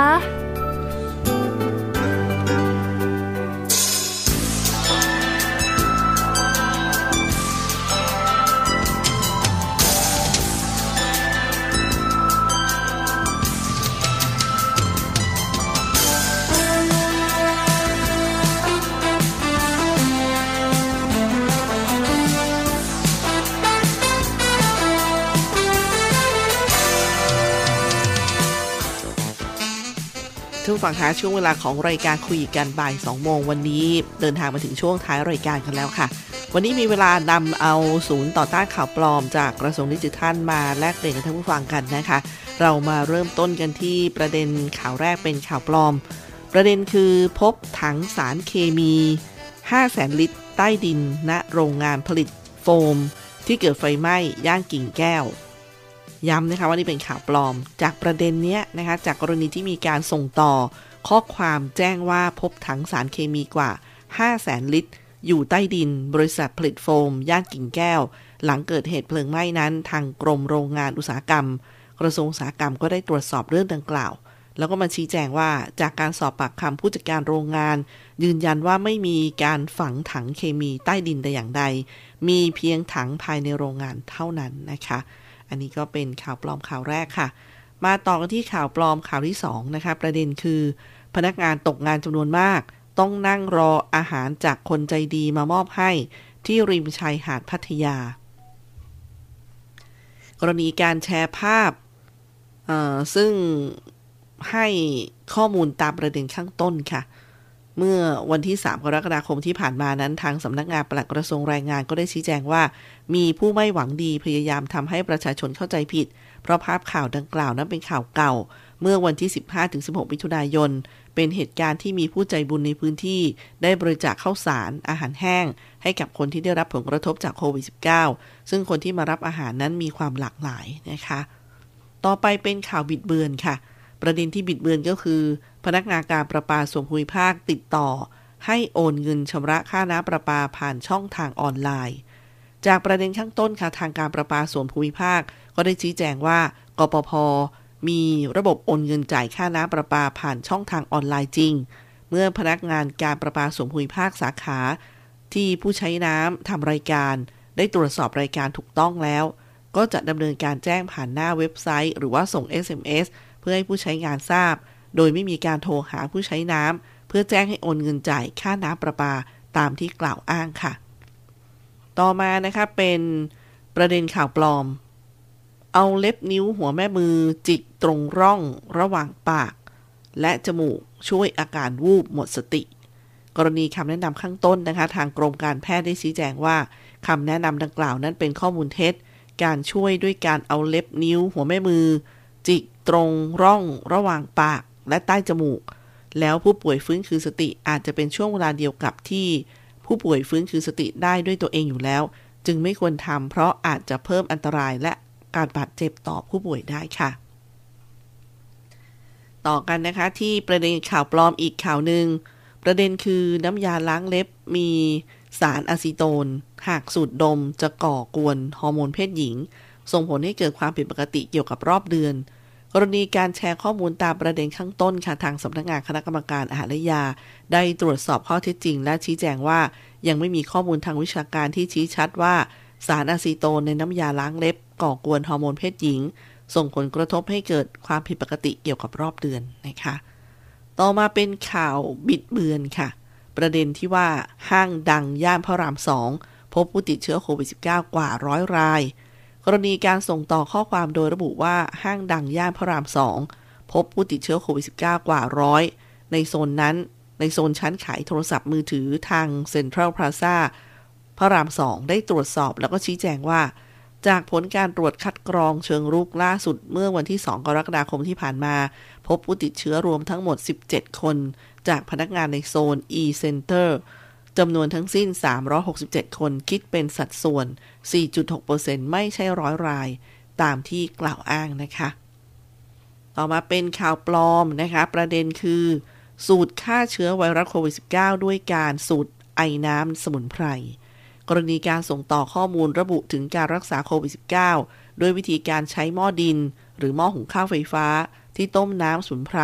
S1: ทุกฝั่งคะช่วงเวลาของรายการคุยกันบ่าย2โมงวันนี้ เดินทางมาถึงช่วงท้ายรายการกันแล้วค่ะ วันนี้มีเวลานำเอาศูนย์ต่อต้านข่าวปลอม จากกระทรวงดิจิทัลมาแลกเปลี่ยนกับท่านผู้ฟังกันนะคะ เรามาเริ่มต้นกันที่ประเด็นข่าวแรกเป็นข่าวปลอม ประเด็นคือพบถังสารเคมี5แสนลิตร ใต้ดินณโรงงานผลิตโฟม ที่เกิดไฟไหม้ย่านกิ่งแก้ว ย้ำนะคะว่านี่เป็นข่าวปลอม จากประเด็นเนี้ยนะคะจากกรณีที่มีการส่งต่อ ข้อความแจ้งว่าพบถังสารเคมีกว่า5แสนลิตร อยู่ใต้ดิน บริษัทผลิตโฟม ย่านกิ่งแก้ว หลังเกิดเหตุเพลิงไหม้นั้น ทางกรมโรงงานอุตสาหกรรม กระทรวงอุตสาหกรรมก็ได้ตรวจสอบเรื่องดังกล่าว แล้วก็มาชี้แจงว่าจากการสอบปากคำผู้จัดการโรงงาน ยืนยันว่าไม่มีการฝังถังเคมีใต้ดินแต่อย่างใด มีเพียงถังภายในโรงงานเท่านั้นนะคะ อันนี้ก็เป็นข่าวปลอมข่าวแรกค่ะ มาต่อกันที่ข่าวปลอมข่าวที่2นะคะประเด็นคือ พนักงานตกงานจำนวนมาก ต้องนั่งรออาหารจากคนใจดีมามอบให้ที่ริมชายหาดพัทยา กรณีการแชร์ภาพ ซึ่งให้ข้อมูลตามประเด็นข้างต้นค่ะ เมื่อวันที่ 3 กรกฎาคมที่ผ่านมานั้นทางสำนักงานปลัดกระทรวงแรงงานก็ได้ชี้แจงว่า มีผู้ไม่หวังดีพยายามทำให้ประชาชนเข้าใจผิด เพราะภาพข่าวดังกล่าวนั้นเป็นข่าวเก่า เมื่อวันที่ 15-16 มิถุนายน เป็นเหตุการณ์ที่มีผู้ใจบุญในพื้นที่ ได้บริจาคข้าวสาร อาหารแห้ง ให้กับคนที่ได้รับผลกระทบจากโควิด -19 ซึ่งคนที่มารับอาหารนั้นมีความหลากหลายนะคะ ต่อไปเป็นข่าวบิดเบือนค่ะ ประเด็นที่บิดเบือนก็คือ พนักงานการประปาส่วนภูมิภาคติดต่อ ให้โอนเงินชำระค่าน้ำประปาผ่านช่องทางออนไลน์ จากประเด็นข้างต้นค่ะทางการประปาส่วนภูมิภาค ก็ได้ชี้แจงว่ากปพมีระบบโอนเงินจ่ายค่าน้ำประปาผ่านช่องทางออนไลน์จริง เมื่อพนักงานการประปาส่วนภูมิภาคสาขา ที่ผู้ใช้น้ำทำรายการ ได้ตรวจสอบรายการถูกต้องแล้ว ก็จะดำเนินการแจ้งผ่านหน้าเว็บไซต์ หรือว่าส่ง SMS เพื่อให้ผู้ใช้งานทราบ โดยไม่มีการโทรหาผู้ใช้น้ำเพื่อแจ้งให้โอนเงินจ่ายค่าน้ำประปาตามที่กล่าวอ้างค่ะ ต่อมานะคะเป็นประเด็นข่าวปลอม เอาเล็บนิ้วหัวแม่มือจิกตรงร่องระหว่างปาก และจมูกช่วยอาการวูบหมดสติ กรณีคำแนะนำข้างต้นนะคะ ทางกรมการแพทย์ได้ชี้แจงว่าคำแนะนำดังกล่าวนั้นเป็นข้อมูลเท็จ การช่วยด้วยการเอาเล็บนิ้วหัวแม่มือ จิกตรงร่องระหว่างปาก และใต้จมูก แล้วผู้ป่วยฟื้นคืนสติอาจจะเป็นช่วงเวลาเดียวกับที่ ผู้ป่วยฟื้นคืนสติได้ด้วยตัวเองอยู่แล้ว จึงไม่ควรทำเพราะอาจจะเพิ่มอันตรายและการบาดเจ็บต่อผู้ป่วยได้ค่ะ ต่อกันนะคะที่ประเด็นข่าวปลอมอีกข่าวหนึ่งประเด็นคือน้ำยาล้างเล็บมีสารอะซิโตน หากสูดดมจะก่อกวนฮอร์โมนเพศหญิง ส่งผลให้เกิดความผิดปกติเกี่ยวกับรอบเดือน กรณีการแชร์ข้อมูลตามประเด็นข้างต้นค่ะทางสำนักงานคณะกรรมการอาหารและยา ได้ตรวจสอบข้อเท็จจริง และชี้แจงว่า ยังไม่มีข้อมูลทางวิชาการที่ชี้ชัดว่า สารอะซิโตนในน้ำยาล้างเล็บ ก่อกวนฮอร์โมนเพศหญิง ส่งผลกระทบให้เกิดความผิดปกติเกี่ยวกับรอบเดือนนะคะ ต่อมาเป็นข่าวบิดเบือนค่ะ ประเด็นที่ว่าห้างดังย่านพระรามสองพบผู้ติดเชื้อโควิด -19 กว่าร้อยราย กรณีการส่งต่อข้อความโดยระบุว่าห้างดังย่านพระรามสองพบผู้ติดเชื้อโควิด -19 กว่าร้อยในโซนนั้น ในโซนชั้นขายโทรศัพท์มือถือทางเซ็นทรัลพลาซาพระรามสองได้ตรวจสอบแล้วก็ชี้แจงว่า จากผลการตรวจคัดกรองเชิงรุกล่าสุดเมื่อวันที่ 2 กรกฎาคมที่ผ่านมา พบผู้ติดเชื้อรวมทั้งหมด 17 คน จากพนักงานในโซน e-center จำนวนทั้งสิ้น 367 คนคิดเป็นสัดส่วน 4.6%ไม่ใช่ร้อยราย ตามที่กล่าวอ้างนะคะ ต่อมาเป็นข่าวปลอมนะคะ ประเด็นคือ สูตรฆ่าเชื้อไวรัสโควิด -19 ด้วยการสูตรไอน้ำสมุนไพร กรณีการส่งต่อข้อมูลระบุถึงการรักษาโควิด -19 โดยวิธีการใช้หม้อดิน หรือหม้อหุงข้าวไฟฟ้า ที่ต้มน้ำสมุนไพร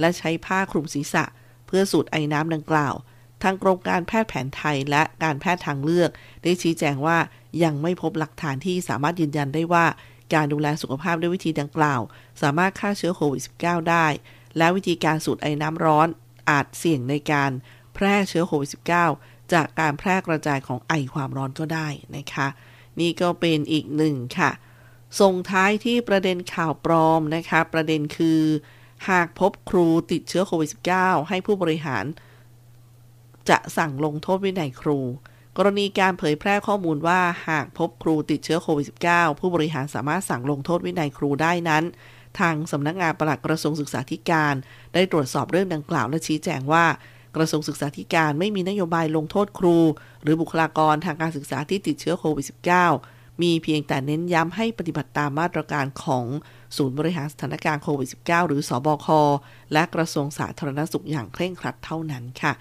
S1: และใช้ผ้าคลุมศีรษะ เพื่อสูตรไอน้ำดังกล่าว ทางกรมการแพทย์แผนไทยและการแพทย์ทางเลือก ได้ชี้แจงว่ายังไม่พบหลักฐานที่สามารถยืนยันได้ว่าการดูแลสุขภาพด้วยวิธีดังกล่าว สามารถฆ่าเชื้อโควิด -19 ได้ และวิธีการสูตรไอน้ำร้อน อาจเสี่ยงในการแพร่เชื้อโควิด -19 จากการแพร่กระจายของไอความร้อนก็ได้นะคะ นี่ก็เป็นอีกหนึ่งค่ะ ส่งท้ายที่ประเด็นข่าวปลอมนะคะ ประเด็นคือ หากพบครูติดเชื้อโควิด -19 ให้ผู้บริหาร จะสั่งลงโทษวินัยครู กรณีการเผยแพร่ข้อมูลว่าหากพบครูติดเชื้อโควิด -19 ผู้บริหารสามารถสั่งลงโทษวินัยครูได้นั้น ทางสำนักงานปลัดกระทรวงศึกษาธิการ ได้ตรวจสอบเรื่องดังกล่าวและชี้แจงว่ากระทรวงศึกษาธิการไม่มีนโยบายลงโทษครู หรือบุคลากรทางการศึกษาที่ติดเชื้อโควิด -19 มีเพียงแต่เน้นย้ำให้ปฏิบัติตามมาตรการของศูนย์บริหารสถานการณ์โควิด -19 หรือสอบคและกระทรวงสาธารณสุขอย่างเคร่งครัดเท่านั้นค่ะ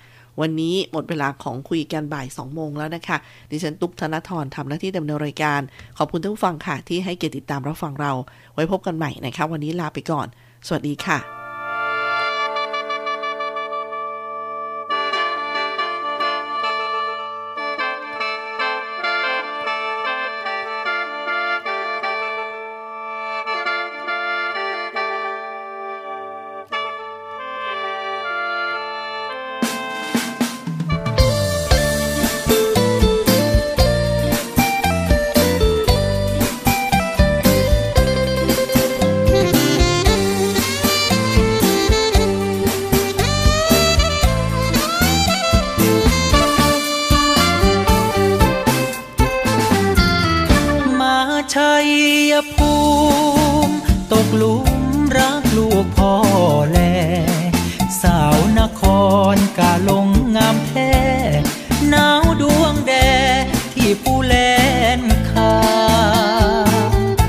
S1: วันนี้หมดเวลาของคุยกันบ่าย 2 โมงแล้วนะคะ ดิฉันตุ๊กธนทรทำหน้าที่ดำเนินรายการ ขอบคุณท่านผู้ฟังค่ะที่ให้เกียรติติดตามรับฟังเรา ไว้พบกันใหม่นะคะ วันนี้ลาไปก่อน สวัสดีค่ะ
S11: ชัยภูมิตกหลุมรักลูกพ่อแล สาวนครกาลงงามแท้หนาวดวงแดที่ปูแลนคา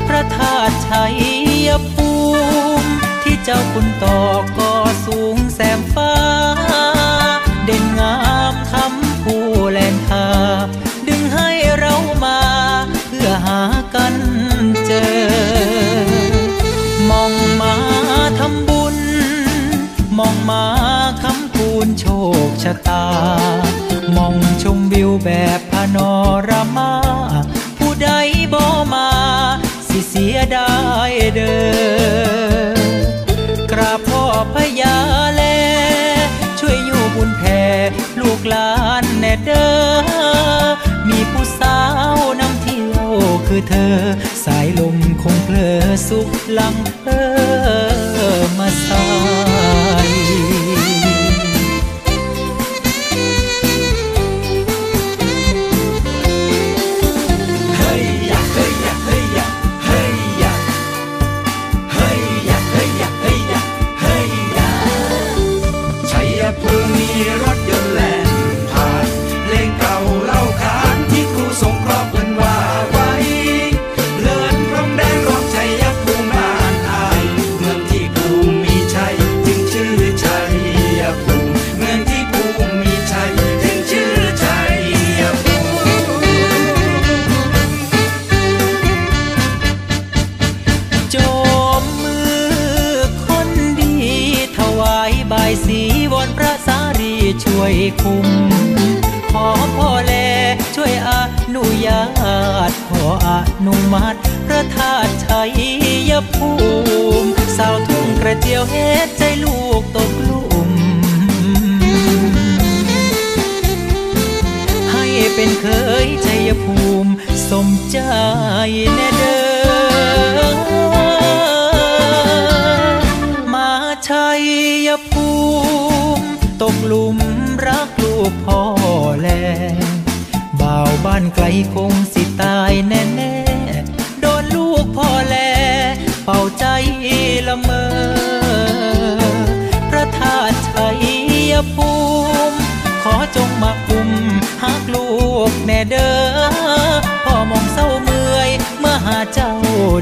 S11: พระธาตุชัยภูมิที่เจ้าคุณต่อ ตามองชมวิวแบบพานอรามา ผู้ใดบ่มา สิเสียดายเด้อกราบพ่อพญาแล ช่วยอยู่บุญแผ่ลูกหลานแน่เด้อ มีผู้สาวนำเที่ยวคือเธอ สายลมคงเพลอสุขลังเออ ส
S12: ม
S11: ใจแน่เด้อมาชัยภูมิตกหลุมรักลูกพ่อแลบ่าวบ้านไกลคงสิตายแน่แน่ๆโดนลูกพ่อแลเป่าใจละเมอพระธาตุชัยภูมิ ขอจงมาคุมหักลูกแน่เด้อ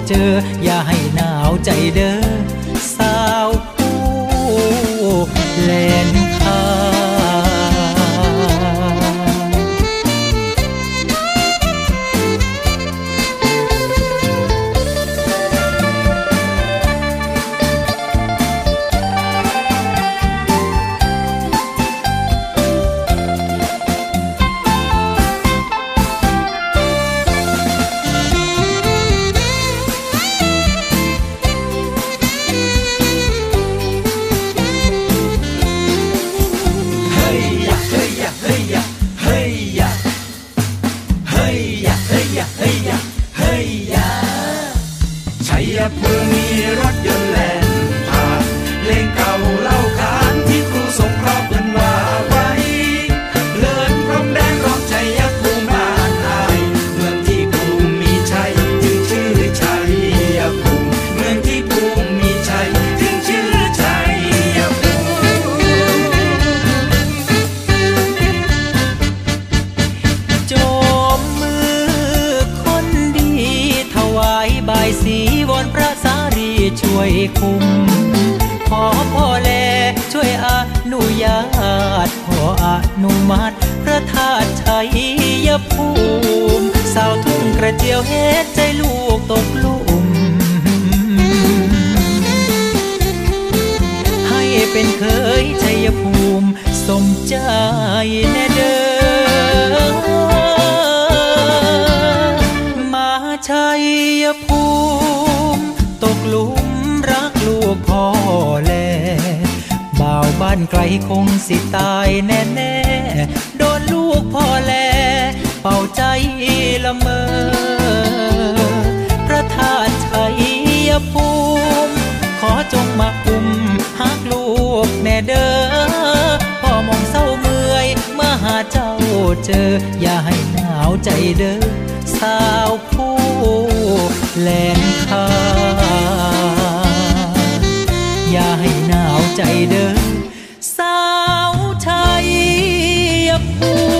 S11: เจอ อย่าให้หนาวใจเด้อ
S12: เจ
S11: อ อย่าให้หนาวใจเด้อสาวผู้แลนคาอย่าให้หนาวใจเด้อสาวชัยภู